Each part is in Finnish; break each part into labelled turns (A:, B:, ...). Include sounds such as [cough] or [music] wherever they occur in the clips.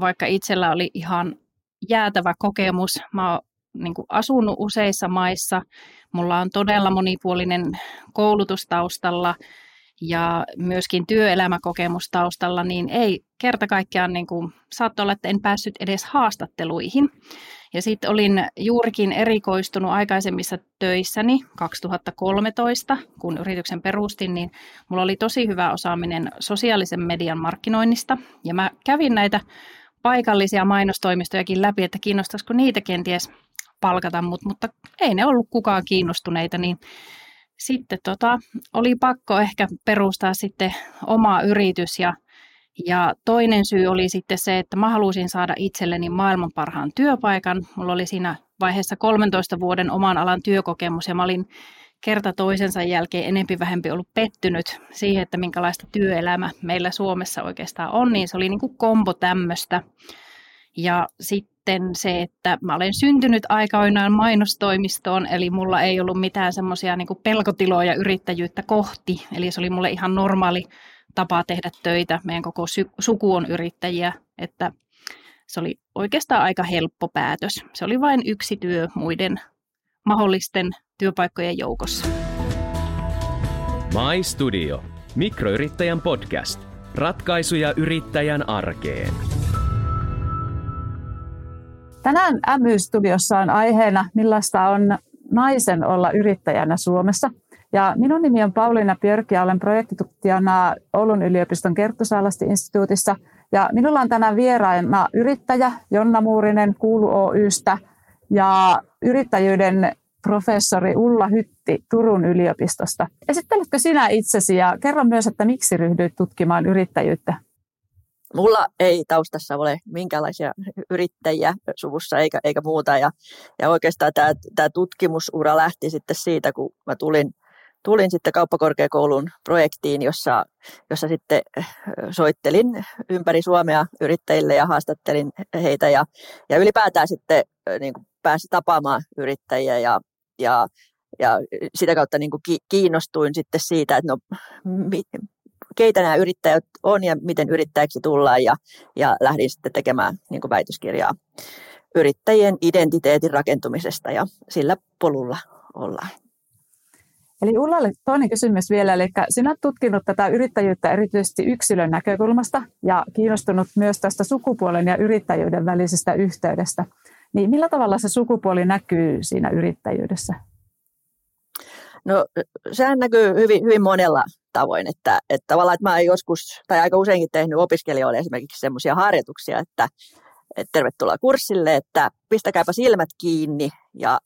A: vaikka itsellä oli ihan jäätävä kokemus. Mä oon niin kuin asunut useissa maissa. Mulla on todella monipuolinen koulutus taustalla ja myöskin työelämäkokemus taustalla, niin ei kerta kaikkiaan niin kuin, saattoi olla, että en päässyt edes haastatteluihin. Ja sitten olin juurikin erikoistunut aikaisemmissa töissäni 2013, kun yrityksen perustin, niin mulla oli tosi hyvä osaaminen sosiaalisen median markkinoinnista. Ja mä kävin näitä paikallisia mainostoimistojakin läpi, että kiinnostaisiko niitä kenties palkata, mutta, mutta ei ne ollut kukaan kiinnostuneita, niin sitten tota, oli pakko ehkä perustaa sitten oma yritys ja, ja toinen syy oli sitten se, että mä halusin saada itselleni maailman parhaan työpaikan. Mulla oli siinä vaiheessa 13 vuoden oman alan työkokemus ja mä olin kerta toisensa jälkeen enempi vähempi ollut pettynyt siihen, että minkälaista työelämä meillä Suomessa oikeastaan on, niin se oli niin kuin kombo tämmöistä. Ja sitten se, että mä olen syntynyt aikoinaan mainostoimistoon, eli mulla ei ollut mitään semmoisia niin pelkotiloja yrittäjyyttä kohti, eli se oli mulle ihan normaali tapa tehdä töitä. Meidän koko suku on yrittäjiä, että se oli oikeastaan aika helppo päätös. Se oli vain yksi työ muiden mahdollisten työpaikkojen joukossa.
B: My Studio. Mikroyrittäjän podcast. Ratkaisuja yrittäjän arkeen.
C: Tänään MY-studiossa on aiheena, millaista on naisen olla yrittäjänä Suomessa. Ja minun nimi on Pauliina Björk ja olen projektitutkijana Oulun yliopiston Kerttusaalasti instituutissa. Ja minulla on tänään vieraana yrittäjä Jonna Muurinen Kuulu Oystä ja yrittäjyyden professori Ulla Hytti Turun yliopistosta. Esitteletkö sinä itsesi ja kerro myös, että miksi ryhdyit tutkimaan yrittäjyyttä?
D: Mulla ei taustassa ole minkäänlaisia yrittäjiä suvussa eikä, eikä muuta. Ja, ja oikeastaan tämä, tämä tutkimusura lähti sitten siitä, kun mä tulin, tulin sitten kauppakorkeakoulun projektiin, jossa, jossa sitten soittelin ympäri Suomea yrittäjille ja haastattelin heitä. Ja, ja ylipäätään sitten niin kuin pääsi tapaamaan yrittäjiä ja, ja ja sitä kautta niin kuin kiinnostuin sitten siitä, että no, keitä nämä yrittäjät on ja miten yrittäjäksi tullaan ja, ja lähdin sitten tekemään niin kuin väitöskirjaa yrittäjien identiteetin rakentumisesta ja sillä polulla ollaan.
C: Eli Ullalle toinen kysymys vielä, eli sinä olet tutkinut tätä yrittäjyyttä erityisesti yksilön näkökulmasta ja kiinnostunut myös tästä sukupuolen ja yrittäjyyden välisestä yhteydestä. Niin millä tavalla se sukupuoli näkyy siinä yrittäjyydessä?
D: No sehän näkyy hyvin, hyvin monella tavoin, että, että tavallaan että mä olen joskus tai aika useinkin tehnyt opiskelijoille esimerkiksi semmoisia harjoituksia, että, että tervetuloa kurssille, että pistäkääpä silmät kiinni ja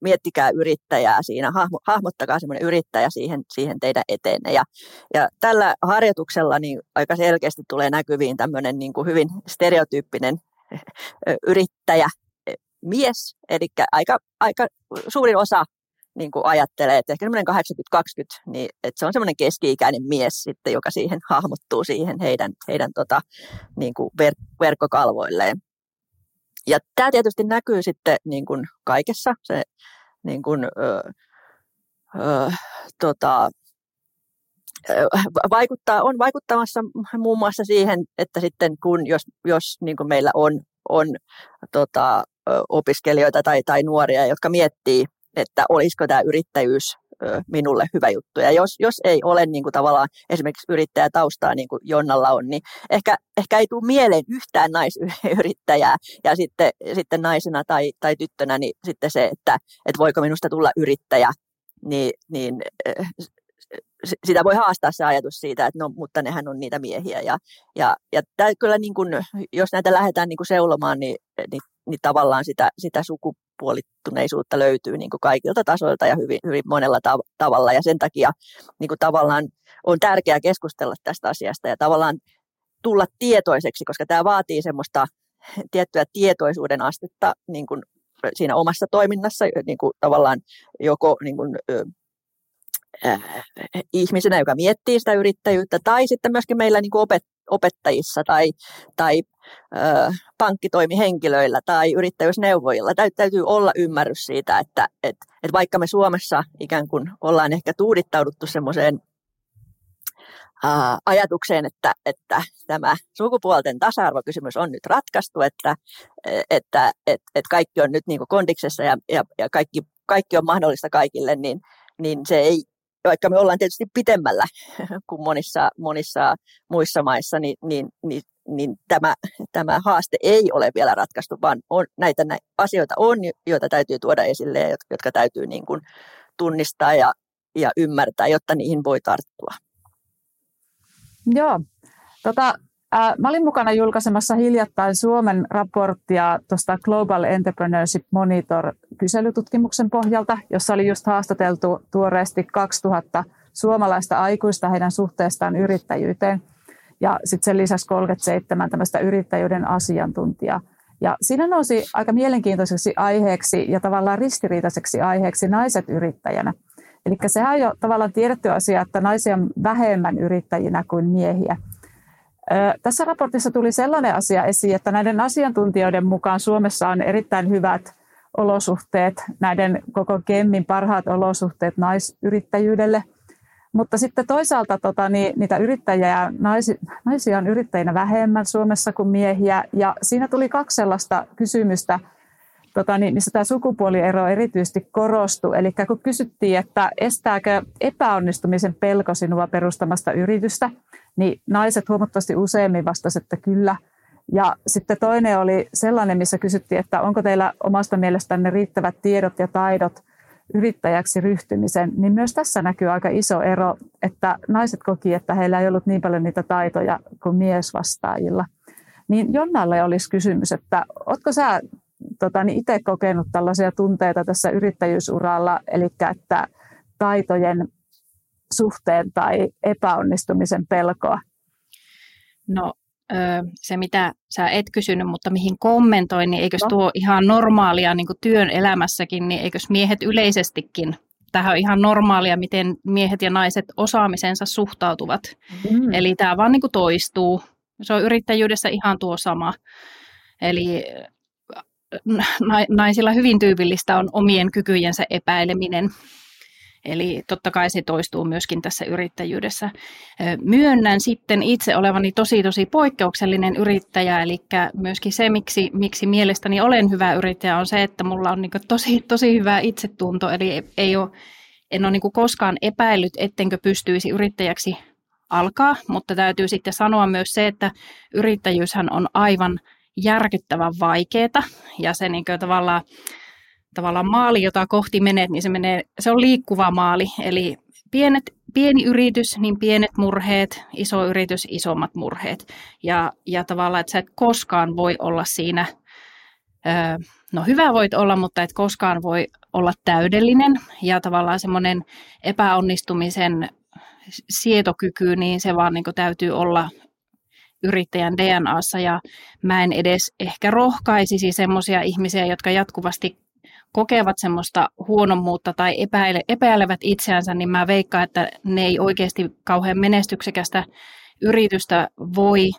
D: miettikää yrittäjää siinä, hahmo, hahmottakaa semmoinen yrittäjä siihen, siihen teidän eteenne. Ja, ja tällä harjoituksella niin aika selkeästi tulee näkyviin tämmöinen niin kuin hyvin stereotyyppinen yrittäjä, mies, eli aika, aika suurin osa niin kuin ajattelee, että ehkä semmoinen 80-20, niin että se on semmoinen keski-ikäinen mies sitten, joka siihen hahmottuu siihen heidän, heidän tota, niin kuin ver- verkkokalvoilleen. Ja tämä tietysti näkyy sitten niin kuin kaikessa. Se niin kuin, ö, ö, tota, vaikuttaa, on vaikuttamassa muun muassa siihen, että sitten kun jos, jos niin kuin meillä on, on tota, opiskelijoita tai, tai nuoria, jotka miettii että olisiko tämä yrittäjyys minulle hyvä juttu. Ja jos, jos ei ole niin kuin tavallaan esimerkiksi yrittäjätaustaa niin kuin Jonnalla on, niin ehkä, ehkä ei tule mieleen yhtään naisyrittäjää. Ja sitten, sitten naisena tai, tai tyttönä niin sitten se, että, että voiko minusta tulla yrittäjä, niin, niin sitä voi haastaa se ajatus siitä, että no, mutta nehän on niitä miehiä. Ja, ja, ja kyllä niin kuin, jos näitä lähdetään niin kuin seulomaan, niin, niin, niin tavallaan sitä, sitä suku, sukupuolittuneisuutta löytyy niin kuin kaikilta tasoilta ja hyvin, hyvin monella tav- tavalla. Ja sen takia niin kuin tavallaan on tärkeää keskustella tästä asiasta ja tavallaan tulla tietoiseksi, koska tämä vaatii semmoista tiettyä tietoisuuden astetta niin kuin siinä omassa toiminnassa, niin kuin tavallaan joko niin kuin, ihmisenä, joka miettii sitä yrittäjyyttä, tai sitten myöskin meillä niin kuin opet, opettajissa tai, tai ö, pankkitoimihenkilöillä tai yrittäjyysneuvojilla. Täytyy olla ymmärrys siitä, että et, et vaikka me Suomessa ikään kuin ollaan ehkä tuudittauduttu semmoiseen ajatukseen, että, että tämä sukupuolten tasa-arvokysymys on nyt ratkaistu, että, että, että, että kaikki on nyt niin kondiksessa ja, ja, ja kaikki, kaikki on mahdollista kaikille, niin, niin se ei, vaikka me ollaan tietysti pitemmällä [laughs] kuin monissa, monissa muissa maissa, niin, niin, niin, niin tämä, tämä haaste ei ole vielä ratkaistu, vaan on, näitä, näitä asioita on, joita täytyy tuoda esille ja jotka täytyy niin kuin tunnistaa ja, ja ymmärtää, jotta niihin voi tarttua.
C: Joo. Tota, äh, mä olin mukana julkaisemassa hiljattain Suomen raporttia tuosta Global Entrepreneurship Monitor kyselytutkimuksen pohjalta, jossa oli just haastateltu tuoreesti 2000 suomalaista aikuista heidän suhteestaan yrittäjyyteen. Ja sitten sen lisäksi 37 tämmöistä yrittäjyyden asiantuntijaa. Ja siinä nousi aika mielenkiintoiseksi aiheeksi ja tavallaan ristiriitaiseksi aiheeksi naiset yrittäjänä. Eli sehän on jo tavallaan tiedetty asia, että naisia on vähemmän yrittäjinä kuin miehiä. Tässä raportissa tuli sellainen asia esiin, että näiden asiantuntijoiden mukaan Suomessa on erittäin hyvät olosuhteet, näiden koko Kemmin parhaat olosuhteet naisyrittäjyydelle. Mutta sitten toisaalta tota, niin, niitä yrittäjiä, naisi, naisia on yrittäjinä vähemmän Suomessa kuin miehiä. Ja siinä tuli kaksi sellaista kysymystä, tota, niin, missä tämä sukupuoliero erityisesti korostui. Eli kun kysyttiin, että estääkö epäonnistumisen pelko sinua perustamasta yritystä, niin naiset huomattavasti useammin vastasivat, että kyllä. Ja sitten toinen oli sellainen, missä kysyttiin, että onko teillä omasta mielestänne riittävät tiedot ja taidot yrittäjäksi ryhtymisen, niin myös tässä näkyy aika iso ero, että naiset koki, että heillä ei ollut niin paljon niitä taitoja kuin miesvastaajilla. Niin Jonnalle olisi kysymys, että oletko sä tota, niin itse kokenut tällaisia tunteita tässä yrittäjyysuralla, eli että taitojen suhteen tai epäonnistumisen pelkoa?
A: No se, mitä sä et kysynyt, mutta mihin kommentoin, niin eikös tuo ihan normaalia niin kuin työn elämässäkin, niin eikös miehet yleisestikin, tähän on ihan normaalia, miten miehet ja naiset osaamisensa suhtautuvat. Mm. Eli tämä vaan niin kuin toistuu. Se on yrittäjyydessä ihan tuo sama. Eli naisilla hyvin tyypillistä on omien kykyjensä epäileminen. Eli totta kai se toistuu myöskin tässä yrittäjyydessä. Myönnän sitten itse olevani tosi tosi poikkeuksellinen yrittäjä, eli myöskin se, miksi, miksi mielestäni olen hyvä yrittäjä, on se, että mulla on niin tosi, tosi hyvä itsetunto, eli ei ole, en ole niin koskaan epäillyt, ettenkö pystyisi yrittäjäksi alkaa, mutta täytyy sitten sanoa myös se, että yrittäjyyshän on aivan järkyttävän vaikeaa ja se niin tavallaan tavallaan maali, jota kohti menet, niin se, menee, se on liikkuva maali. Eli pienet, pieni yritys, niin pienet murheet, iso yritys, isommat murheet. Ja, ja tavallaan, että sä et koskaan voi olla siinä, no hyvä voit olla, mutta et koskaan voi olla täydellinen. Ja tavallaan semmoinen epäonnistumisen sietokyky, niin se vaan niin täytyy olla yrittäjän DNAssa ja mä en edes ehkä rohkaisisi semmoisia ihmisiä, jotka jatkuvasti kokevat semmoista huonommuutta tai epäile, epäilevät itseänsä, niin mä veikkaan, että ne ei oikeasti kauhean menestyksekästä yritystä voi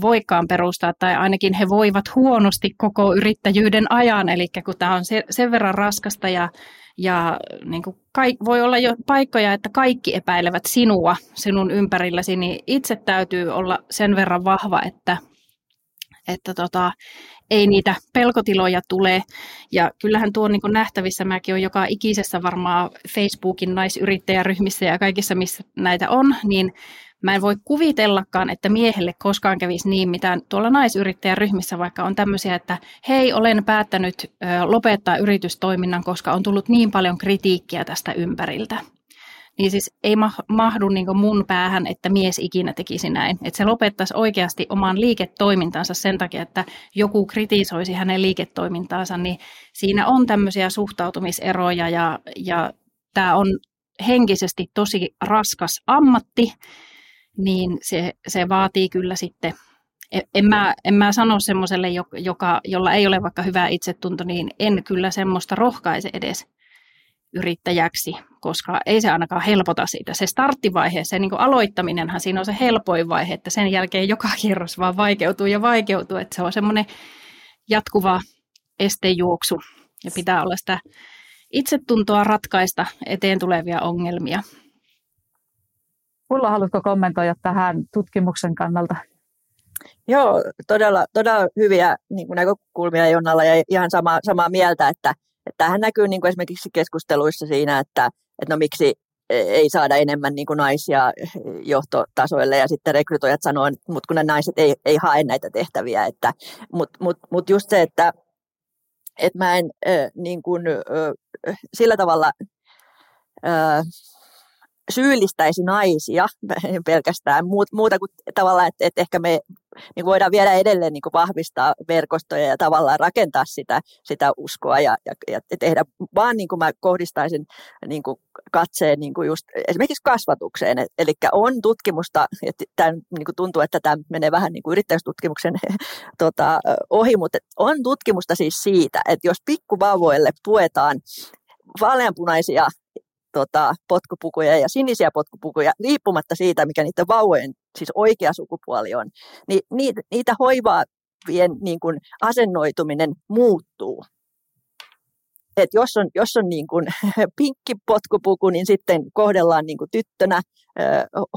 A: voikaan perustaa, tai ainakin he voivat huonosti koko yrittäjyyden ajan, eli kun tämä on sen verran raskasta ja, ja niin kuin kaik, voi olla jo paikkoja, että kaikki epäilevät sinua sinun ympärilläsi, niin itse täytyy olla sen verran vahva, että, että tota, ei niitä pelkotiloja tule. Ja kyllähän tuo on niin nähtävissä, mäkin olen joka ikisessä varmaan Facebookin naisyrittäjäryhmissä ja kaikissa, missä näitä on, niin mä en voi kuvitellakaan, että miehelle koskaan kävisi niin, mitä tuolla naisyrittäjäryhmissä vaikka on tämmöisiä, että hei, olen päättänyt lopettaa yritystoiminnan, koska on tullut niin paljon kritiikkiä tästä ympäriltä niin siis ei mahdu niin mun päähän, että mies ikinä tekisi näin. Että se lopettaisi oikeasti oman liiketoimintansa sen takia, että joku kritisoisi hänen liiketoimintaansa, niin siinä on tämmöisiä suhtautumiseroja ja, ja tämä on henkisesti tosi raskas ammatti, niin se, se vaatii kyllä sitten e, en mä, en mä sano semmoiselle, joka, jolla ei ole vaikka hyvä itsetunto, niin en kyllä semmoista rohkaise edes yrittäjäksi, koska ei se ainakaan helpota siitä. Se starttivaihe, se niin aloittaminenhan siinä on se helpoin vaihe, että sen jälkeen joka [laughs] kierros vaan vaikeutuu ja vaikeutuu, että se on semmoinen jatkuva estejuoksu ja pitää olla sitä itsetuntoa ratkaista eteen tulevia ongelmia.
C: Ulla, haluatko kommentoida tähän tutkimuksen kannalta?
D: Joo, todella, todella hyviä niin kuin näkökulmia Jonnalla ja ihan sama, samaa mieltä, että, että tämähän näkyy niin kuin esimerkiksi keskusteluissa siinä, että, että no miksi ei saada enemmän niin kuin naisia johtotasoille ja sitten rekrytoijat sanoo, että mutta kun ne naiset ei, ei hae näitä tehtäviä. Että, mutta mut, mut just se, että, että mä en äh, niin kuin, äh, sillä tavalla äh, syyllistäisi naisia [laughs] pelkästään muuta kuin tavallaan, että, että ehkä me niin voidaan vielä edelleen niin vahvistaa verkostoja ja tavallaan rakentaa sitä, sitä uskoa ja, ja, ja tehdä, vaan niin kuin mä kohdistaisin niin kuin katseen niin kuin just esimerkiksi kasvatukseen. Eli on tutkimusta, että tämä niin kuin tuntuu, että tämä menee vähän niin kuin yrittäjyystutkimuksen [laughs] tota, ohi, mutta on tutkimusta siis siitä, että jos pikkuvauvoille puetaan vaaleanpunaisia tota, potkupukuja ja sinisiä potkupukuja, riippumatta siitä, mikä niiden vauvojen siis oikea sukupuoli on, niin niitä, hoivaavien niin kuin asennoituminen muuttuu että jos on, jos on niin kuin [laughs] pinkki potkupuku, niin sitten kohdellaan niin kuin tyttönä,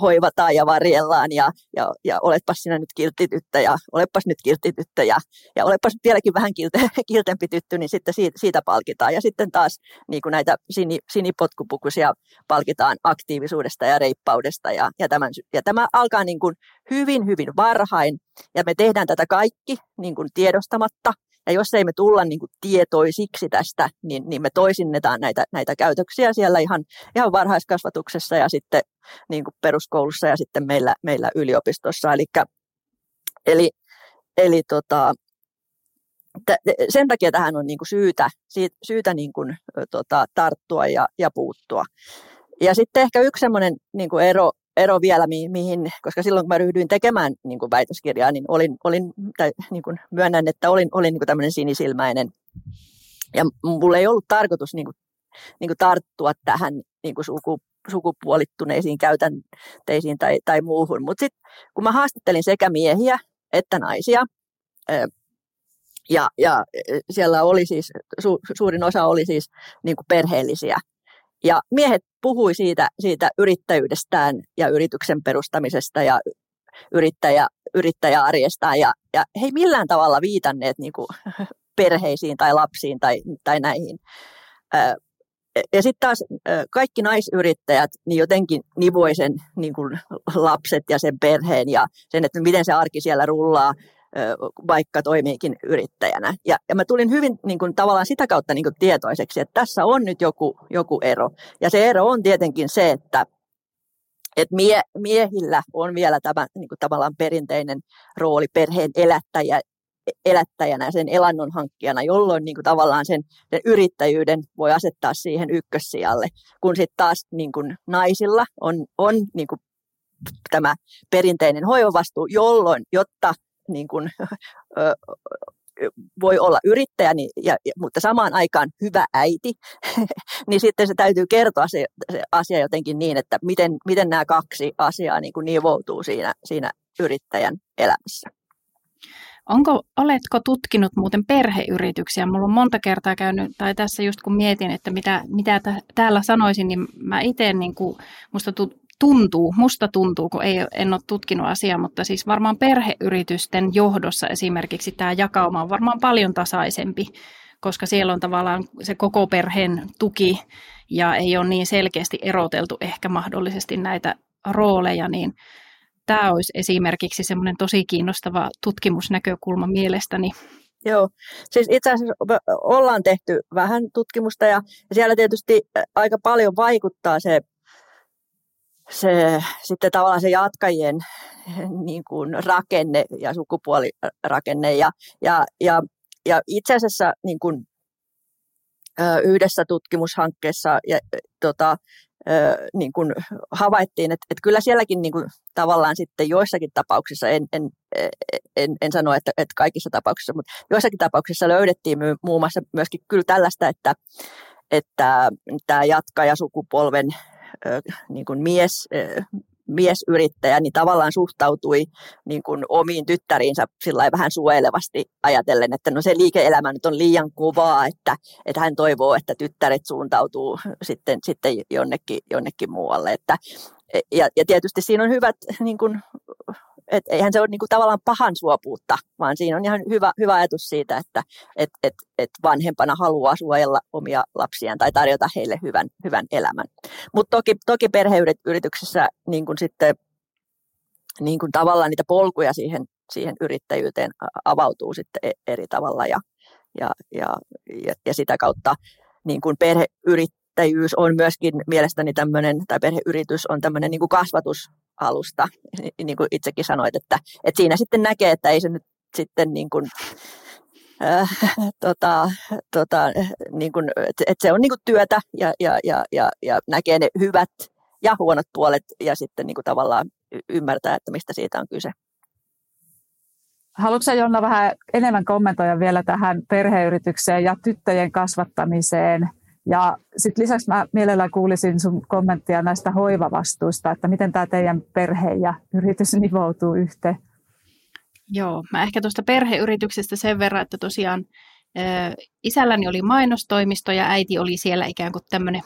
D: hoivataan ja varjellaan ja, ja, ja oletpas sinä nyt kiltityttö ja olepas nyt kiltityttö ja, ja olepas nyt vieläkin vähän kilte, [laughs] kiltempi tyttö, niin sitten siitä, siitä palkitaan. Ja sitten taas niin kuin näitä sini, sinipotkupukuisia palkitaan aktiivisuudesta ja reippaudesta ja, ja, tämän, ja tämä alkaa niin kuin hyvin, hyvin varhain ja me tehdään tätä kaikki niin kuin tiedostamatta ja jos ei me tulla niin kuin tietoisiksi tästä, niin, niin me toisinnetaan näitä, näitä käytöksiä siellä ihan, ihan varhaiskasvatuksessa ja sitten niin kuin peruskoulussa ja sitten meillä, meillä yliopistossa. Eli, eli, eli tota, sen takia tähän on niin kuin syytä, syytä niin kuin, tota, tarttua ja, ja puuttua. Ja sitten ehkä yksi semmoinen niin ero, ero vielä, mihin, koska silloin kun mä ryhdyin tekemään niin kuin väitöskirjaa, niin olin, olin tai niin kuin myönnän, että olin, olin niin kuin tämmöinen sinisilmäinen. Ja mulla ei ollut tarkoitus niin kuin, niin kuin tarttua tähän niin kuin suku, sukupuolittuneisiin käytänteisiin tai, tai muuhun. Mutta sitten kun mä haastattelin sekä miehiä että naisia, ja, ja siellä oli siis, su, suurin osa oli siis niin kuin perheellisiä, ja miehet puhui siitä, siitä yrittäjyydestään ja yrityksen perustamisesta ja yrittäjä, yrittäjäarjestaan. Ja, ja he ei millään tavalla viitanneet niin kuin [laughs] perheisiin tai lapsiin tai, tai näihin. Ja sitten taas kaikki naisyrittäjät niin jotenkin nivoi sen niin lapset ja sen perheen ja sen, että miten se arki siellä rullaa vaikka toimiikin yrittäjänä. Ja, ja mä tulin hyvin niin kuin, tavallaan sitä kautta niin kuin, tietoiseksi, että tässä on nyt joku, joku ero. Ja se ero on tietenkin se, että että mie, miehillä on vielä tämä niin kuin, tavallaan perinteinen rooli perheen elättäjä, elättäjänä, sen elannon hankkijana, jolloin niin kuin, tavallaan sen, sen yrittäjyyden voi asettaa siihen ykkössijalle, kun sitten taas niin kuin, naisilla on, on niin kuin, tämä perinteinen hoivavastuu, jolloin, jotta niin kuin, [laughs] voi olla yrittäjä, niin, ja, mutta samaan aikaan hyvä äiti, [laughs] niin sitten se täytyy kertoa se, se asia jotenkin niin, että miten, miten nämä kaksi asiaa niin kuin nivoutuu siinä, siinä yrittäjän elämässä.
A: Onko, oletko tutkinut muuten perheyrityksiä? Mulla on monta kertaa käynyt, tai tässä just kun mietin, että mitä, mitä täällä sanoisin, niin mä itse, niin kuin, musta tuntuu, musta tuntuu, kun ei, en ole tutkinut asiaa, mutta siis varmaan perheyritysten johdossa esimerkiksi tämä jakauma on varmaan paljon tasaisempi, koska siellä on tavallaan se koko perheen tuki ja ei ole niin selkeästi eroteltu ehkä mahdollisesti näitä rooleja, niin tämä olisi esimerkiksi semmoinen tosi kiinnostava tutkimusnäkökulma mielestäni.
D: Joo, siis itse asiassa ollaan tehty vähän tutkimusta ja siellä tietysti aika paljon vaikuttaa se se, sitten tavallaan se jatkajien niin kuin rakenne ja sukupuolirakenne. Ja, ja, ja, ja itse asiassa niin kuin, yhdessä tutkimushankkeessa ja, tota, niin kuin havaittiin, että, että kyllä sielläkin niin kuin, tavallaan sitten joissakin tapauksissa, en, en, en, en sano, että, että kaikissa tapauksissa, mutta joissakin tapauksissa löydettiin muun muassa myöskin kyllä tällaista, että, että tämä jatkaja sukupolven niin kuin mies, miesyrittäjä niin tavallaan suhtautui niin kuin omiin tyttäriinsä sillä vähän suojelevasti ajatellen, että no se liike-elämä nyt on liian kovaa, että, että hän toivoo, että tyttäret suuntautuu sitten, sitten jonnekin, jonnekin muualle. Että, ja, ja tietysti siinä on hyvät, niin kuin, et eihän se ole niin kuin tavallaan pahan suopuutta, vaan siinä on ihan hyvä, hyvä ajatus siitä, että et, et, et vanhempana haluaa suojella omia lapsiaan tai tarjota heille hyvän, hyvän elämän. Mutta toki, toki perheyrityksessä niin kuin sitten niin kuin tavallaan niitä polkuja siihen, siihen yrittäjyyteen avautuu sitten e, eri tavalla ja, ja, ja, ja, ja sitä kautta niin kuin perheyrittäjyys on myöskin mielestäni tämmöinen, tai perheyritys on tämmöinen niin kuin kasvatusalusta, niin kuin itsekin sanoit, että, että siinä sitten näkee, että ei se nyt sitten niin kuin, äh, tota, tota, niin kuin, että se on niin kuin työtä ja, ja, ja, ja, ja näkee ne hyvät ja huonot puolet ja sitten niin kuin tavallaan ymmärtää, että mistä siitä on kyse.
C: Haluatko Jonna vähän enemmän kommentoida vielä tähän perheyritykseen ja tyttöjen kasvattamiseen? Ja sitten lisäksi mä mielellään kuulisin sun kommenttia näistä hoivavastuista, että miten tämä teidän perhe ja yritys [laughs] nivoutuu yhteen.
A: Joo, mä ehkä tuosta perheyrityksestä sen verran, että tosiaan isälläni oli mainostoimisto ja äiti oli siellä ikään kuin tämmöinen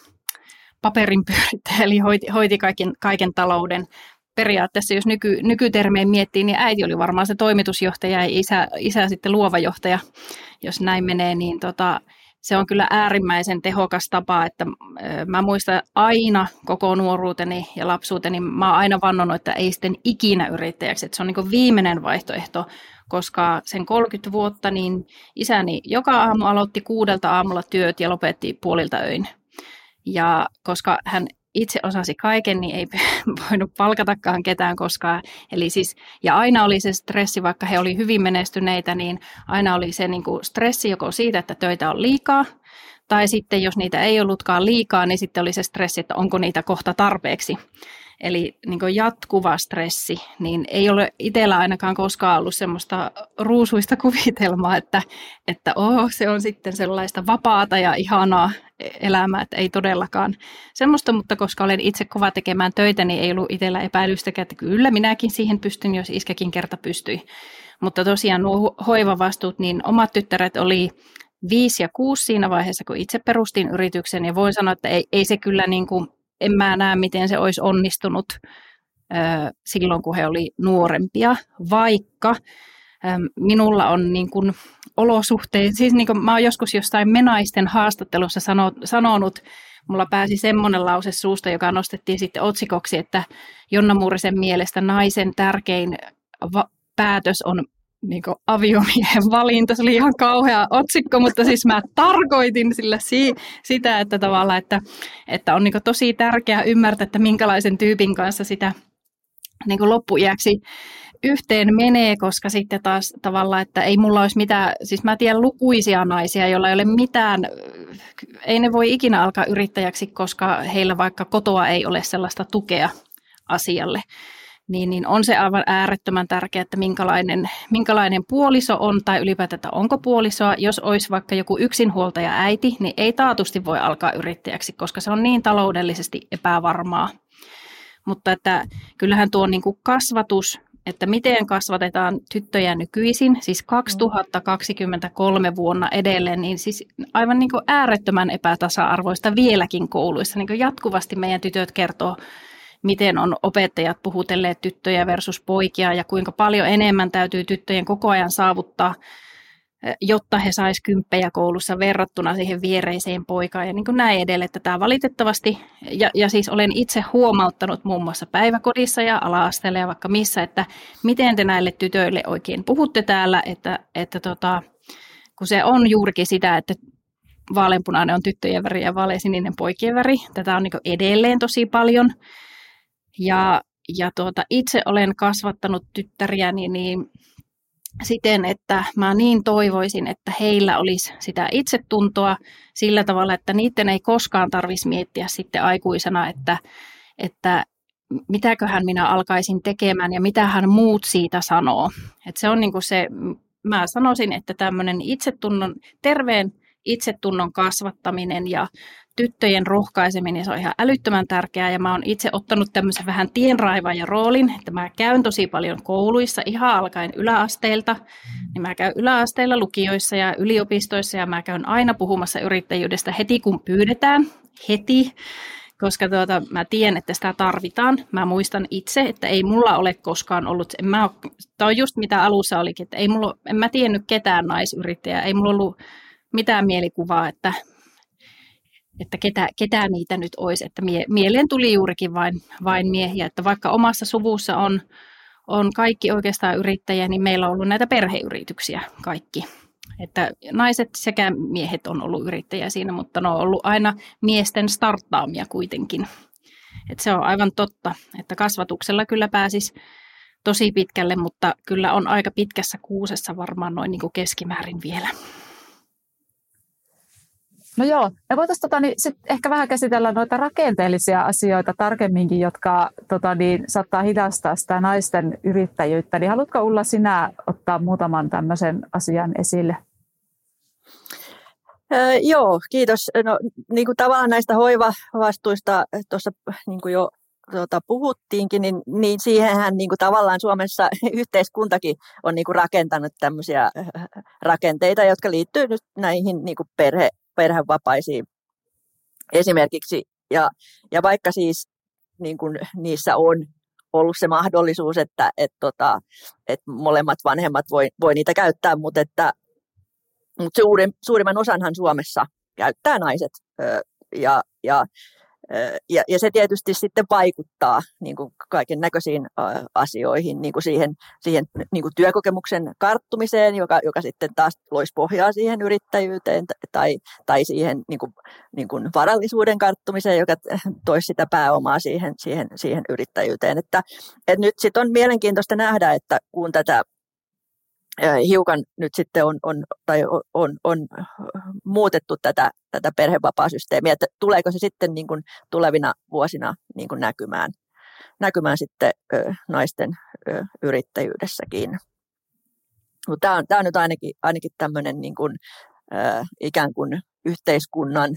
A: paperinpyörittäjä, eli hoiti, hoiti kaiken, kaiken talouden periaatteessa, jos nyky, nykytermeen miettii, niin äiti oli varmaan se toimitusjohtaja ja isä, isä sitten luova johtaja, jos näin menee, niin tota, se on kyllä äärimmäisen tehokas tapa, että mä muistan aina koko nuoruuteni ja lapsuuteni, mä oon aina vannonut, että ei sitten ikinä yrittäjäksi, että se on niin viimeinen vaihtoehto, koska sen 30 vuotta niin isäni joka aamu aloitti kuudelta aamulla työt ja lopetti puolilta öin. Ja koska hän itse osasi kaiken, niin ei [laughs] voinut palkatakaan ketään koskaan. Eli siis, ja aina oli se stressi, vaikka he oli hyvin menestyneitä, niin aina oli se niin kuin stressi joko siitä, että töitä on liikaa, tai sitten jos niitä ei ollutkaan liikaa, niin sitten oli se stressi, että onko niitä kohta tarpeeksi. Eli niin jatkuva stressi, niin ei ole itsellä ainakaan koskaan ollut semmoista ruusuista [laughs] kuvitelmaa, että, että oh, se on sitten sellaista vapaata ja ihanaa elämää, että ei todellakaan semmoista, mutta koska olen itse kova tekemään töitä, niin ei ollut itsellä epäilystäkään, että kyllä minäkin siihen pystyn, jos iskäkin kerta pystyi. Mutta tosiaan nuo hoivavastuut, niin omat tyttäret oli viisi ja kuusi siinä vaiheessa, kun itse perustin yrityksen, ja voin sanoa, että ei, ei se kyllä niin kuin en mä näe, miten se olisi onnistunut silloin, kun he oli nuorempia, vaikka minulla on niin kuin olosuhteet, siis niin kuin mä oon joskus jostain menaisten haastattelussa sanonut, mulla pääsi semmoinen lause suusta, joka nostettiin sitten otsikoksi, että Jonna Muurisen mielestä naisen tärkein va- päätös on niin aviomiehen valinta. Se oli ihan kauhea otsikko, mutta siis mä tarkoitin sillä si- sitä, että tavallaan, että, että on niin tosi tärkeää ymmärtää, että minkälaisen tyypin kanssa sitä niin loppuiäksi yhteen menee, koska sitten taas tavallaan, että ei mulla olisi mitään, siis mä tiedän lukuisia naisia, joilla ei ole mitään, ei ne voi ikinä alkaa yrittäjäksi, koska heillä vaikka kotoa ei ole sellaista tukea asialle niin, niin on se aivan äärettömän tärkeää, että minkälainen, minkälainen puoliso on tai ylipäätään, että onko puolisoa. Jos olisi vaikka joku yksinhuoltaja äiti, niin ei taatusti voi alkaa yrittäjäksi, koska se on niin taloudellisesti epävarmaa. Mutta että kyllähän tuo niin kuin kasvatus, että miten kasvatetaan tyttöjä nykyisin, siis 2023 vuonna edelleen, niin siis aivan niin kuin äärettömän epätasa-arvoista vieläkin kouluissa. Niin kuin jatkuvasti meidän tytöt kertoo miten on opettajat puhutelleet tyttöjä versus poikia ja kuinka paljon enemmän täytyy tyttöjen koko ajan saavuttaa, eh, jotta he saisivat kymppejä koulussa verrattuna siihen viereiseen poikaan ja niin kuin näin edelleen. Että tämä valitettavasti, ja, ja siis olen itse huomauttanut muun muassa päiväkodissa ja ala-asteella ja vaikka missä, että miten te näille tytöille oikein puhutte täällä, että, että tota, kun se on juurikin sitä, että vaaleanpunainen on tyttöjen väri ja vaaleansininen poikien väri. Tätä on niin edelleen tosi paljon. Ja, ja tuota, itse olen kasvattanut tyttäriäni niin siten, että mä niin toivoisin, että heillä olisi sitä itsetuntoa sillä tavalla, että niiden ei koskaan tarvitsisi miettiä sitten aikuisena, että, että mitäköhän minä alkaisin tekemään ja mitä hän muut siitä sanoo. Et se on niin kuin se, mä sanoisin, että tämmöinen itsetunnon, terveen itsetunnon kasvattaminen ja tyttöjen rohkaiseminen, se on ihan älyttömän tärkeää. Ja mä oon itse ottanut tämmöisen vähän tienraivaajan roolin, että mä käyn tosi paljon kouluissa ihan alkaen yläasteelta, niin mä käyn yläasteilla lukioissa ja yliopistoissa ja mä käyn aina puhumassa yrittäjyydestä heti kun pyydetään, heti, koska tuota, mä tiedän, että sitä tarvitaan. Mä muistan itse, että ei mulla ole koskaan ollut, en mä, tämä on just mitä alussa olikin, että ei mulla, en mä tiennyt ketään naisyrittäjää, ei mulla ollut mitään mielikuvaa, että, että ketä, ketä niitä nyt olisi, että mie, mieleen tuli juurikin vain, vain miehiä, että vaikka omassa suvussa on, on kaikki oikeastaan yrittäjiä, niin meillä on ollut näitä perheyrityksiä kaikki. Että naiset sekä miehet on ollut yrittäjiä siinä, mutta ne on ollut aina miesten starttaamia kuitenkin. Että se on aivan totta, että kasvatuksella kyllä pääsisi tosi pitkälle, mutta kyllä on aika pitkässä kuusessa varmaan noin niin kuin keskimäärin vielä.
C: No joo, me voitaisiin tota, niin, sit ehkä vähän käsitellä noita rakenteellisia asioita tarkemminkin, jotka tota, niin, saattaa hidastaa sitä naisten yrittäjyyttä. Niin haluatko Ulla sinä ottaa muutaman tämmöisen asian esille?
D: Öö, joo, kiitos. No, niin kuin tavallaan näistä hoivavastuista tuossa niin kuin jo tuota, puhuttiinkin, niin, niin siihenhän niin kuin tavallaan Suomessa [laughs] yhteiskuntakin on niin kuin rakentanut tämmöisiä rakenteita, jotka liittyy nyt näihin niin kuin perhe, perhevapaisiin esimerkiksi. Ja, ja vaikka siis niin kuin niissä on ollut se mahdollisuus, että et, tota, et molemmat vanhemmat voi, voi niitä käyttää, mutta että mutta suurimman osanhan Suomessa käyttää naiset. Ja, ja ja, ja se tietysti sitten vaikuttaa niin kuin kaiken näköisiin asioihin, niin kuin siihen, siihen niin kuin työkokemuksen karttumiseen, joka, joka sitten taas loisi pohjaa siihen yrittäjyyteen tai, tai siihen niin kuin, niin kuin varallisuuden karttumiseen, joka toisi sitä pääomaa siihen, siihen, siihen yrittäjyyteen. Että, että nyt sitten on mielenkiintoista nähdä, että kun tätä hiukan nyt sitten on, on, tai on, on muutettu tätä, tätä perhevapaasysteemiä, että tuleeko se sitten niin kuin tulevina vuosina niin kuin näkymään, näkymään sitten ö, naisten ö, yrittäjyydessäkin. Tämä on, tämä on nyt ainakin, ainakin tämmöinen niin kuin, ö, ikään kuin yhteiskunnan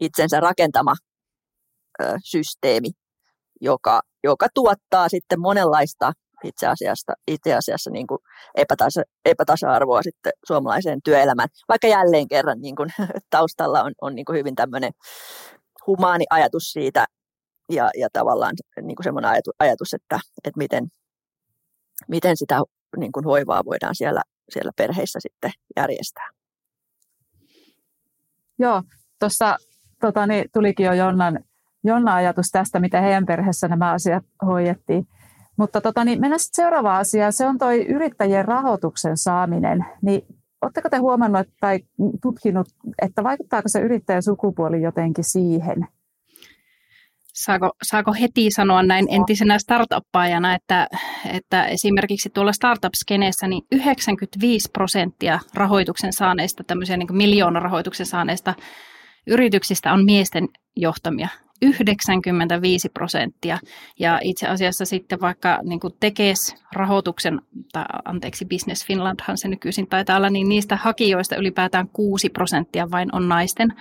D: itsensä rakentama ö, systeemi, joka, joka tuottaa sitten monenlaista itse asiassa, itse asiassa niin kuin epätasa, epätasa-arvoa sitten suomalaiseen työelämään, vaikka jälleen kerran niin kuin, [laughs] taustalla on, on niin kuin hyvin tämmöinen humaani ajatus siitä ja, ja tavallaan niin kuin semmoinen ajatus, että, että miten, miten sitä niin kuin hoivaa voidaan siellä, siellä perheissä sitten järjestää.
C: Joo, tuossa tota, niin, tulikin jo Jonnan, Jonna ajatus tästä, miten heidän perheessä nämä asiat hoidettiin. Mutta tota, niin mennään sitten seuraavaan asiaan. Se on tuo yrittäjien rahoituksen saaminen. Niin Oletteko te huomannut tai tutkinut, että vaikuttaako se yrittäjän sukupuoli jotenkin siihen?
A: Saako, saako heti sanoa näin entisenä startuppaajana, että, että esimerkiksi tuolla startup-skeneessä niin 95 prosenttia rahoituksen saaneista, tämmöisiä niin miljoonarahoituksen saaneista yrityksistä on miesten johtamia. 95 prosenttia. Ja itse asiassa sitten vaikka niin tekes rahoituksen, tai anteeksi Business Finlandhan se nykyisin taitaa olla, niin niistä hakijoista ylipäätään 6 prosenttia vain on naisten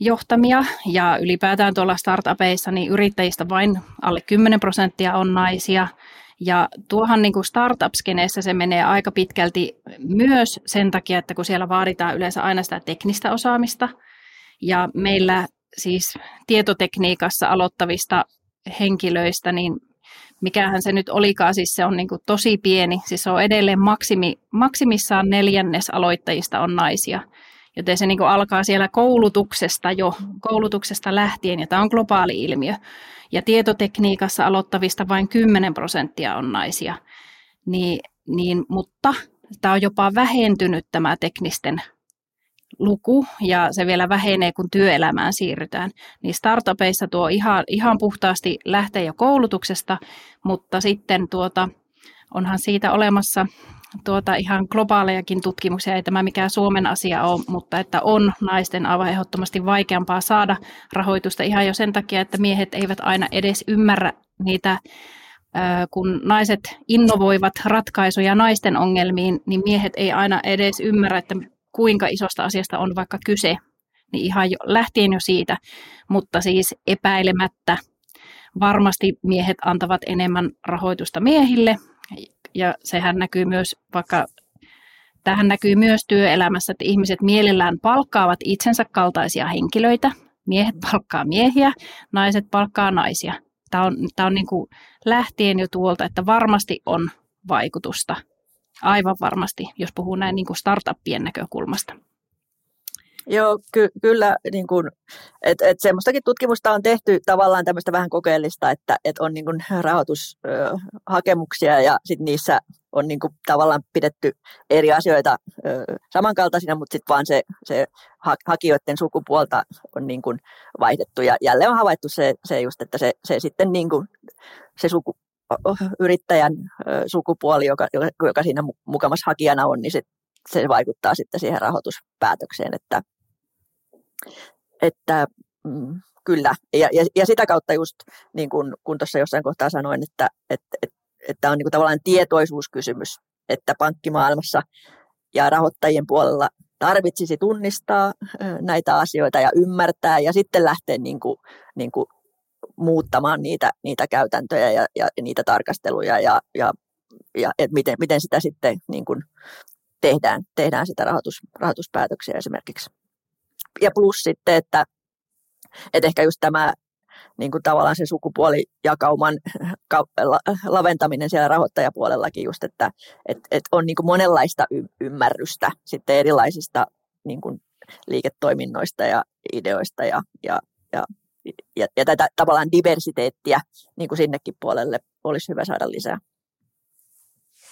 A: johtamia. Ja ylipäätään tuolla startupeissa niin yrittäjistä vain alle 10 prosenttia on naisia. Ja tuohan niin kuin startup-skeneessä se menee aika pitkälti myös sen takia, että kun siellä vaaditaan yleensä aina sitä teknistä osaamista, ja meillä siis tietotekniikassa aloittavista henkilöistä, niin mikähän se nyt olikaan, siis se on niin kuin tosi pieni, siis se on edelleen maksimi, maksimissaan neljännes aloittajista on naisia, joten se niin kuin alkaa siellä koulutuksesta jo, koulutuksesta lähtien, ja tämä on globaali ilmiö, ja tietotekniikassa aloittavista vain 10 prosenttia on naisia, niin, niin, mutta tämä on jopa vähentynyt tämä teknisten luku ja se vielä vähenee, kun työelämään siirrytään. Niin startupeissa tuo ihan, ihan puhtaasti lähtee jo koulutuksesta, mutta sitten tuota, onhan siitä olemassa tuota ihan globaalejakin tutkimuksia, ei tämä mikään Suomen asia ole, mutta että on naisten aivan ehdottomasti vaikeampaa saada rahoitusta ihan jo sen takia, että miehet eivät aina edes ymmärrä niitä kun naiset innovoivat ratkaisuja naisten ongelmiin, niin miehet ei aina edes ymmärrä, että kuinka isosta asiasta on vaikka kyse, niin ihan jo, lähtien jo siitä, mutta siis epäilemättä varmasti miehet antavat enemmän rahoitusta miehille, ja sehän näkyy myös vaikka Tähän näkyy myös työelämässä, että ihmiset mielellään palkkaavat itsensä kaltaisia henkilöitä, Miehet palkkaa miehiä, naiset palkkaa naisia. Tämä on, tämä on niin kuin lähtien jo tuolta, että varmasti on vaikutusta. Aivan varmasti, jos puhuu näin niin kuin startuppien näkökulmasta.
D: Joo, ky- kyllä, niin kun, et, et semmoistakin tutkimusta on tehty tavallaan tämmöistä vähän kokeellista, että et on niin kun rahoitushakemuksia ja sit niissä on niin kun tavallaan pidetty eri asioita ö, samankaltaisina, mutta sitten vaan se, se ha- hakijoiden sukupuolta on niin kun vaihdettu ja jälleen on havaittu se, se just, että se, se sitten niin kun, se suku, yrittäjän sukupuoli, joka, joka, siinä mukamassa hakijana on, niin se, se vaikuttaa sitten siihen rahoituspäätökseen, että että mm, kyllä, ja, ja, ja sitä kautta just niin kuin kun tuossa jossain kohtaa sanoin, että, että, että, että on niin kuin tavallaan tietoisuuskysymys, että pankkimaailmassa ja rahoittajien puolella tarvitsisi tunnistaa näitä asioita ja ymmärtää ja sitten lähteä niin kuin, niin kuin muuttamaan niitä, niitä käytäntöjä ja, ja niitä tarkasteluja ja, ja, ja et miten, miten sitä sitten niin kuin tehdään, tehdään sitä rahoitus, rahoituspäätöksiä esimerkiksi. Ja plus sitten, että, että ehkä just tämä niin kuin tavallaan se sukupuolijakauman laventaminen siellä rahoittajapuolellakin just, että et, et on niin kuin monenlaista y- ymmärrystä sitten erilaisista niin kuin liiketoiminnoista ja ideoista ja, ja, ja, ja, ja tätä tavallaan diversiteettiä niin kuin sinnekin puolelle olisi hyvä saada lisää.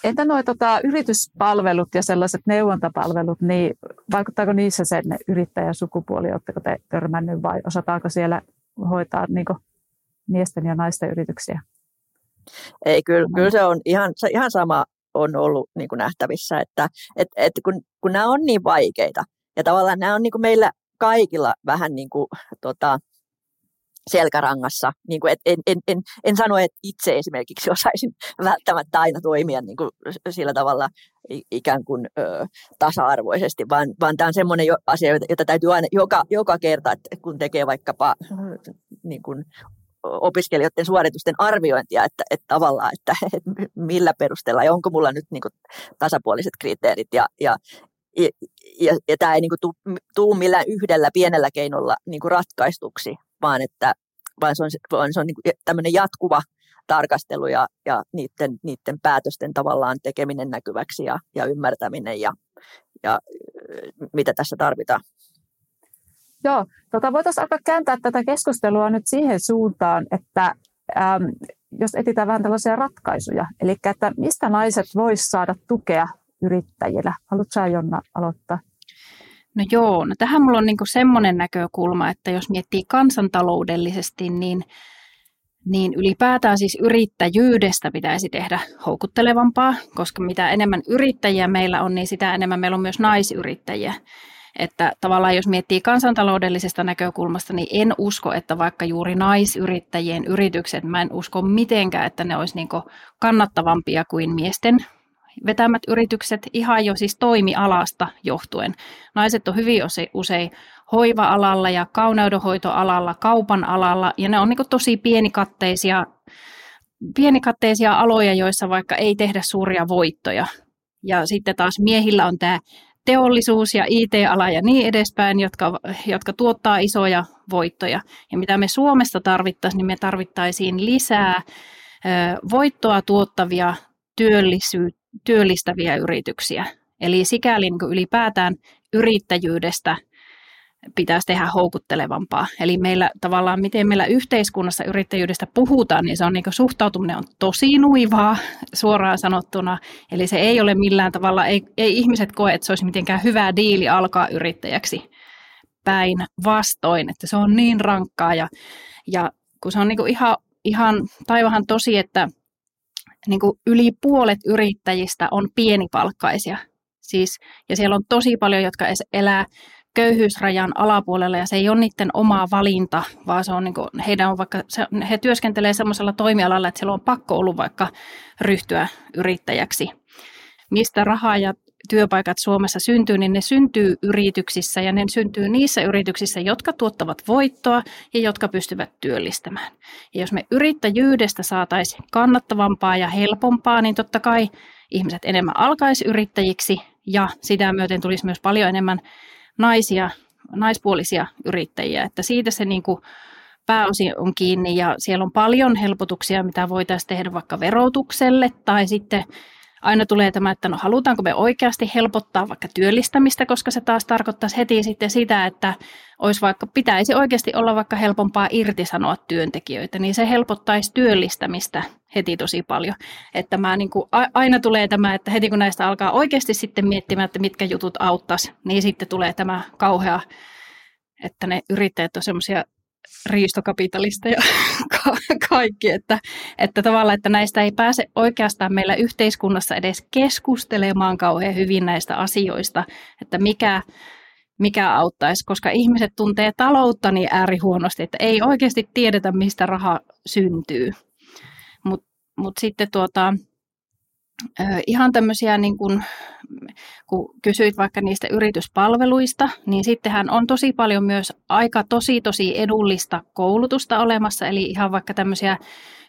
C: Entä nuo tota, yrityspalvelut ja sellaiset neuvontapalvelut, niin vaikuttaako niissä sen yrittäjän sukupuoli? Oletteko te törmännyt vai osataanko siellä hoitaa niin kuin, miesten ja naisten yrityksiä?
D: Ei, kyllä, kyllä se on ihan, se ihan sama on ollut niin kuin nähtävissä, että et, et kun, kun nämä on niin vaikeita ja tavallaan nämä on niin kuin meillä kaikilla vähän niin kuin, tota, selkärangassa. Niin kuin, et en, en, en, en sano, että itse esimerkiksi osaisin välttämättä aina toimia niin kuin sillä tavalla ikään kuin ö, tasa-arvoisesti, vaan, vaan tämä on semmoinen asia, jota täytyy aina joka, joka kerta, että kun tekee vaikkapa niin kuin, opiskelijoiden suoritusten arviointia, että, että tavallaan, että, [laughs] että millä perusteella ja onko mulla nyt niin kuin, tasapuoliset kriteerit ja, ja, ja, ja, ja tämä ei niin kuin, millään yhdellä pienellä keinolla niin kuin ratkaistuksi, vaan että vaan se on, vaan se on niin tämmöinen jatkuva tarkastelu ja, ja niiden, niiden päätösten tavallaan tekeminen näkyväksi ja, ja ymmärtäminen ja, ja mitä tässä tarvitaan.
C: Joo, tota voitaisiin alkaa kääntää tätä keskustelua nyt siihen suuntaan, että äm, jos etsitään vähän tällaisia ratkaisuja, eli että mistä naiset voisivat saada tukea yrittäjillä. Haluatko Jonna aloittaa?
A: No joo, no tähän mulla on niinku semmoinen näkökulma, että jos miettii kansantaloudellisesti, niin, niin ylipäätään siis yrittäjyydestä pitäisi tehdä houkuttelevampaa, koska mitä enemmän yrittäjiä meillä on, niin sitä enemmän meillä on myös naisyrittäjiä. Että tavallaan jos miettii kansantaloudellisesta näkökulmasta, niin en usko, että vaikka juuri naisyrittäjien yritykset, mä en usko mitenkään, että ne olisi niin kannattavampia kuin miesten vetämät yritykset ihan jo siis toimialasta johtuen. Naiset on hyvin usein hoiva-alalla ja kauneudenhoitoalalla, kaupan alalla, ja ne on niin tosi pienikatteisia, pienikatteisia aloja, joissa vaikka ei tehdä suuria voittoja. Ja sitten taas miehillä on tämä teollisuus ja IT-ala ja niin edespäin, jotka, jotka tuottaa isoja voittoja. Ja mitä me Suomessa tarvittaisiin, niin me tarvittaisiin lisää voittoa tuottavia työllisyyttä työllistäviä yrityksiä. Eli sikäli niin ylipäätään yrittäjyydestä pitäisi tehdä houkuttelevampaa. Eli meillä tavallaan, miten meillä yhteiskunnassa yrittäjyydestä puhutaan, niin se on niin suhtautuminen on tosi nuivaa suoraan sanottuna. Eli se ei ole millään tavalla, ei, ei ihmiset koe, että se olisi mitenkään hyvä diili alkaa yrittäjäksi päin vastoin, että se on niin rankkaa ja, ja kun se on niin ihan, ihan taivahan tosi, että niin kuin yli puolet yrittäjistä on pienipalkkaisia. Siis, ja siellä on tosi paljon, jotka elää köyhyysrajan alapuolella ja se ei ole niiden oma valinta, vaan se on niin kuin, heidän on vaikka, se, he työskentelee sellaisella toimialalla, että siellä on pakko ollut vaikka ryhtyä yrittäjäksi. Mistä rahaa ja työpaikat Suomessa syntyy, niin ne syntyy yrityksissä ja ne syntyy niissä yrityksissä, jotka tuottavat voittoa ja jotka pystyvät työllistämään. Ja jos me yrittäjyydestä saataisiin kannattavampaa ja helpompaa, niin totta kai ihmiset enemmän alkaisi yrittäjiksi ja sitä myöten tulisi myös paljon enemmän naisia naispuolisia yrittäjiä, että siitä se niin kuin pääosin on kiinni ja siellä on paljon helpotuksia, mitä voitaisiin tehdä vaikka verotukselle tai sitten aina tulee tämä, että no halutaanko me oikeasti helpottaa vaikka työllistämistä, koska se taas tarkoittaisi heti sitten sitä, että olisi vaikka, pitäisi oikeasti olla vaikka helpompaa irtisanoa työntekijöitä, niin se helpottaisi työllistämistä heti tosi paljon. Että mä niin kuin, aina tulee tämä, että heti kun näistä alkaa oikeasti sitten miettimään, että mitkä jutut auttaisi, niin sitten tulee tämä kauhea, että ne yrittäjät on semmoisia riistokapitalista ja [laughs] kaikki, että, että tavallaan, että näistä ei pääse oikeastaan meillä yhteiskunnassa edes keskustelemaan kauhean hyvin näistä asioista, että mikä, mikä auttaisi, koska ihmiset tuntee taloutta niin äärihuonosti, että ei oikeasti tiedetä, mistä raha syntyy. Mutta mut sitten tuota, ihan tämmöisiä, niin kun, kun kysyit vaikka niistä yrityspalveluista, niin sittenhän on tosi paljon myös aika tosi tosi edullista koulutusta olemassa, eli ihan vaikka tämmöisiä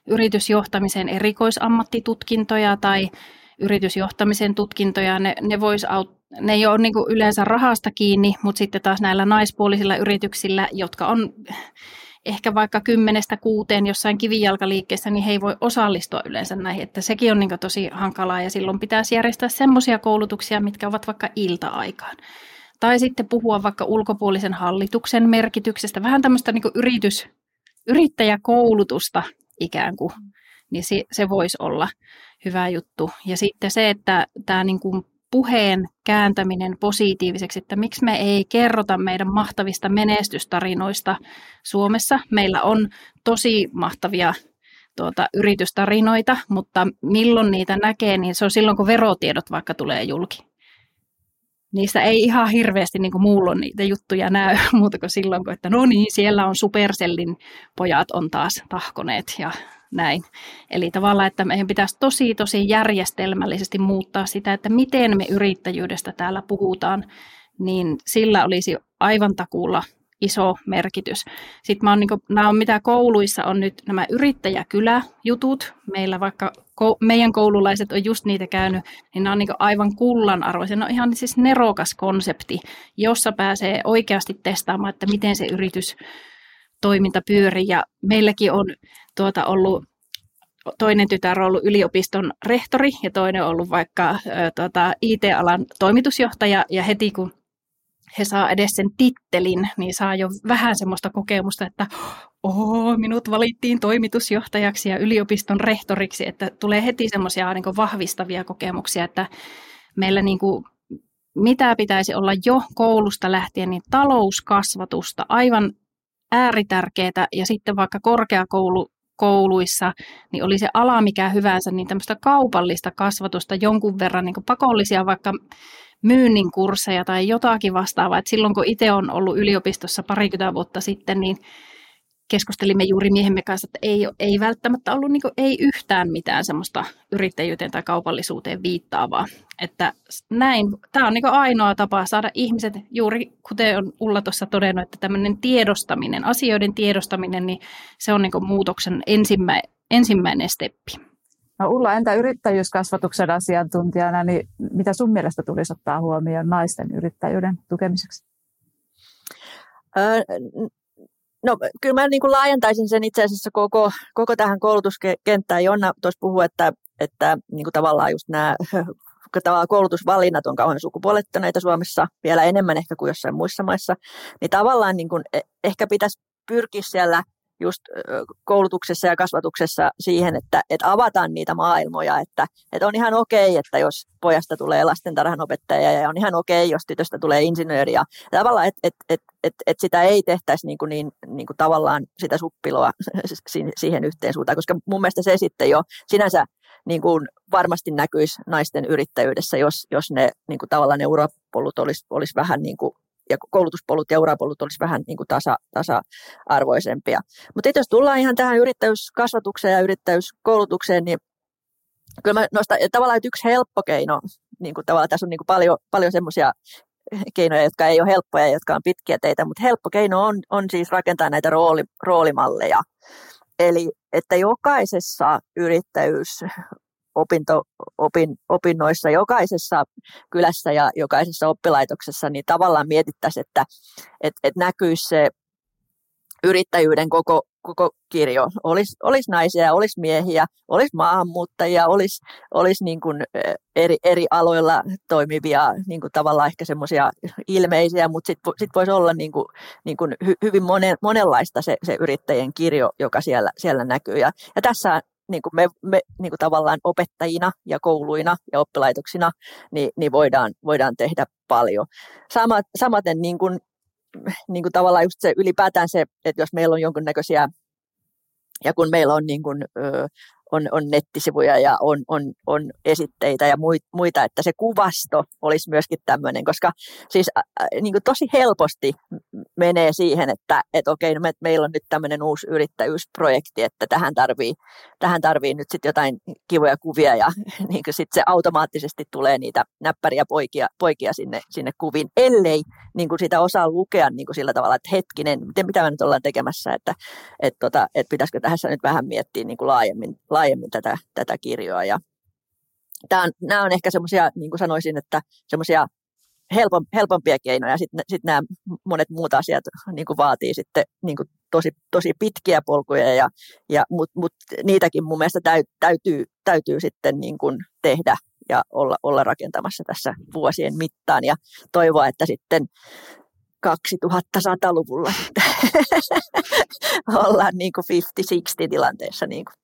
A: yritysjohtamisen erikoisammattitutkintoja tai yritysjohtamisen tutkintoja, ne, ne, vois aut, ne ei ole niin yleensä rahasta kiinni, mutta sitten taas näillä naispuolisilla yrityksillä, jotka on ehkä vaikka kymmenestä kuuteen jossain kivijalkaliikkeessä, niin he ei voi osallistua yleensä näihin. Että sekin on niin tosi hankalaa ja silloin pitäisi järjestää semmoisia koulutuksia, mitkä ovat vaikka ilta-aikaan. Tai sitten puhua vaikka ulkopuolisen hallituksen merkityksestä, vähän tämmöistä niin yritys, yrittäjäkoulutusta ikään kuin, niin se, se voisi olla hyvä juttu. Ja sitten se, että tämä niin kuin puheen kääntäminen positiiviseksi, että miksi me ei kerrota meidän mahtavista menestystarinoista Suomessa. Meillä on tosi mahtavia tuota, yritystarinoita, mutta milloin niitä näkee, niin se on silloin, kun verotiedot vaikka tulee julki. Niistä ei ihan hirveästi niin kuin muulla niitä juttuja näy [laughs] muuta kuin silloin, kun että no niin, siellä on Supercellin pojat on taas tahkoneet ja näin. Eli tavallaan, että meidän pitäisi tosi, tosi järjestelmällisesti muuttaa sitä, että miten me yrittäjyydestä täällä puhutaan, niin sillä olisi aivan takuulla iso merkitys. Sitten mä oon, niin kuin, nämä on mitä kouluissa on nyt nämä yrittäjäkyläjutut. Meillä vaikka meidän koululaiset on just niitä käynyt, niin nämä on niin aivan kullanarvoisia. Ne on ihan siis nerokas konsepti, jossa pääsee oikeasti testaamaan, että miten se yritys toiminta pyörii. Ja meilläkin on tuota ollut toinen tytär on ollut yliopiston rehtori ja toinen on ollut vaikka tuota, IT-alan toimitusjohtaja. Ja heti kun he saa edes sen tittelin, niin saa jo vähän semmoista kokemusta, että oh, minut valittiin toimitusjohtajaksi ja yliopiston rehtoriksi, että tulee heti semmoisia niin vahvistavia kokemuksia, että meillä niin kuin, mitä pitäisi olla jo koulusta lähtien, niin talouskasvatusta aivan ääritärkeää ja sitten vaikka korkeakoulu kouluissa, niin oli se ala mikä hyvänsä, niin tämmöistä kaupallista kasvatusta jonkun verran niin pakollisia vaikka myynnin kursseja tai jotakin vastaavaa. Et silloin kun itse on ollut yliopistossa parikymmentä vuotta sitten, niin keskustelimme juuri miehemme kanssa, että ei, ei välttämättä ollut niin ei yhtään mitään semmoista yrittäjyyteen tai kaupallisuuteen viittaavaa. Että näin, tämä on niin ainoa tapa saada ihmiset, juuri kuten on Ulla tuossa todennut, että tämmöinen tiedostaminen, asioiden tiedostaminen, niin se on niin muutoksen ensimmä, ensimmäinen steppi.
C: No Ulla, entä yrittäjyyskasvatuksen asiantuntijana, niin mitä sun mielestä tulisi ottaa huomioon naisten yrittäjyyden tukemiseksi?
D: No kyllä mä niin kuin laajentaisin sen itse asiassa koko, koko tähän koulutuskenttään. Jonna tuossa puhui, että, että niin kuin tavallaan just nämä [laughs] tavallaan koulutusvalinnat on kauhean sukupuolettuneita Suomessa vielä enemmän ehkä kuin jossain muissa maissa, niin tavallaan niin kuin e, ehkä pitäisi pyrkiä siellä just koulutuksessa ja kasvatuksessa siihen, että, että avataan niitä maailmoja, että, että on ihan okei, että jos pojasta tulee lastentarhanopettaja ja on ihan okei, jos tytöstä tulee insinööri ja tavallaan, että että että että että sitä ei tehtäisi niin kuin niin, niin kuin tavallaan sitä suppiloa siihen yhteen suuntaan, koska mun mielestä se sitten jo sinänsä niin kuin varmasti näkyisi naisten yrittäjyydessä, jos, jos ne niin kuin tavallaan ne urapolut olisi, olisi vähän niin kuin ja koulutuspolut ja urapolut olisi vähän niin kuin tasa, tasa-arvoisempia. Mutta jos tullaan ihan tähän yrittäjyyskasvatukseen ja yrittäjyyskoulutukseen, niin kyllä mä nostan tavallaan, että yksi helppo keino, niin kuin tavallaan tässä on niin kuin paljon, paljon semmoisia keinoja, jotka ei ole helppoja, jotka on pitkiä teitä, mutta helppo keino on, on siis rakentaa näitä rooli, roolimalleja. Eli että jokaisessa yrittäjyys opinto, opin, opinnoissa jokaisessa kylässä ja jokaisessa oppilaitoksessa, niin tavallaan mietittäisiin, että et, et näkyisi se yrittäjyyden koko, koko kirjo. Olisi, olisi naisia, olisi miehiä, olisi maahanmuuttajia, olisi, olisi niin eri, eri aloilla toimivia niin kuin tavallaan ehkä semmoisia ilmeisiä, mutta sitten sit voisi olla niin kuin, niin kuin hy, hyvin monen, monenlaista se, se yrittäjien kirjo, joka siellä, siellä näkyy. Ja, ja tässä niin kuin me, me niin kuin tavallaan opettajina ja kouluina ja oppilaitoksina niin, niin voidaan, voidaan tehdä paljon. Samat, samaten niin kuin niin kuin tavallaan just se ylipäätään se, että jos meillä on jonkunnäköisiä, ja kun meillä on niin kuin, ö, on, on nettisivuja ja on, on, on esitteitä ja muita, että se kuvasto olisi myöskin tämmöinen, koska siis äh, niin tosi helposti menee siihen, että et okei, no me, meillä on nyt tämmöinen uusi yrittäjyysprojekti, että tähän tarvii, tähän tarvii nyt sitten jotain kivoja kuvia ja [laughs] niin sitten se automaattisesti tulee niitä näppäriä poikia, poikia sinne, sinne kuviin, ellei niin sitä osaa lukea niin sillä tavalla, että hetkinen, miten, mitä me nyt ollaan tekemässä, että et, tota, et pitäisikö tässä nyt vähän miettiä niin kuin laajemmin, laajemmin tätä, tätä kirjoa. Ja tämä on, nämä on ehkä semmoisia, niin kuin sanoisin, että semmoisia helpom, helpompia keinoja. Sitten sit nämä monet muut asiat niin kuin vaatii sitten niin kuin tosi, tosi pitkiä polkuja, ja, ja, mutta mut niitäkin mun mielestä täy, täytyy, täytyy sitten niin kuin tehdä ja olla, olla rakentamassa tässä vuosien mittaan ja toivoa, että sitten 2100-luvulla [laughs] ollaan niin kuin 50-60 tilanteessa. Niin kuin.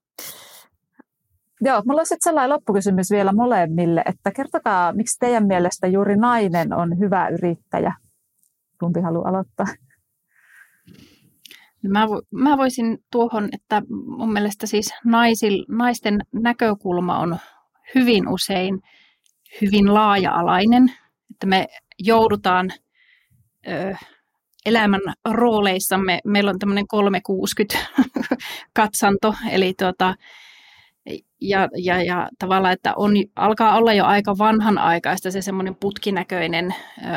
C: Joo, mulla on sellainen loppukysymys vielä molemmille, että kertokaa, miksi teidän mielestä juuri nainen on hyvä yrittäjä? Kumpi haluaa aloittaa?
A: Mä, mä voisin tuohon, että mun mielestä siis naisil, naisten näkökulma on hyvin usein hyvin laaja-alainen, että me joudutaan ö, elämän rooleissamme, meillä on tämmöinen 360 katsanto, eli tuota, ja, ja, ja tavallaan, että on, alkaa olla jo aika vanhanaikaista se semmoinen putkinäköinen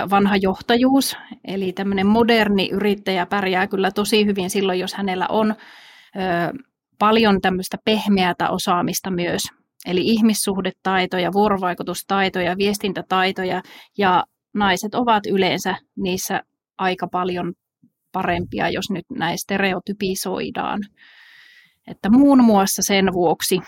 A: vanha johtajuus. Eli tämmöinen moderni yrittäjä pärjää kyllä tosi hyvin silloin, jos hänellä on ö, paljon tämmöistä pehmeätä osaamista myös. Eli ihmissuhdetaitoja, vuorovaikutustaitoja, viestintätaitoja ja naiset ovat yleensä niissä aika paljon parempia, jos nyt näin stereotypisoidaan. Että muun muassa sen vuoksi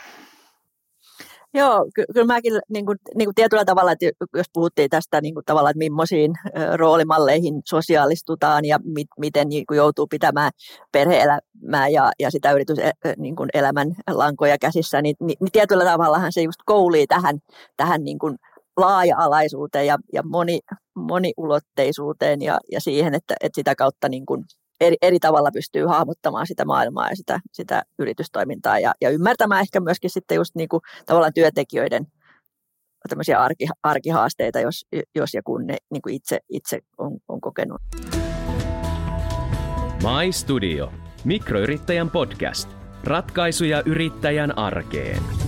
D: Joo, ky- kyllä mäkin niin kuin, niin kuin tietyllä tavalla, että jos puhuttiin tästä niin kuin tavallaan, että millaisiin roolimalleihin sosiaalistutaan ja mit, miten niin kuin joutuu pitämään perhe-elämää ja, ja sitä yrityselämän niin kuin elämän lankoja käsissä, niin, niin, niin tietyllä tavallahan se just koulii tähän, tähän niin kuin laaja-alaisuuteen ja, ja moni, moniulotteisuuteen ja, ja siihen, että, että sitä kautta niin kuin eri, eri tavalla pystyy hahmottamaan sitä maailmaa ja sitä, sitä yritystoimintaa ja, ja ymmärtämään ehkä myöskin sitten just niin kuin tavallaan työntekijöiden tämmöisiä arki, arkihaasteita, jos, jos ja kun ne niin kuin itse, itse on, on kokenut.
B: My Studio. Mikroyrittäjän podcast. Ratkaisuja yrittäjän arkeen.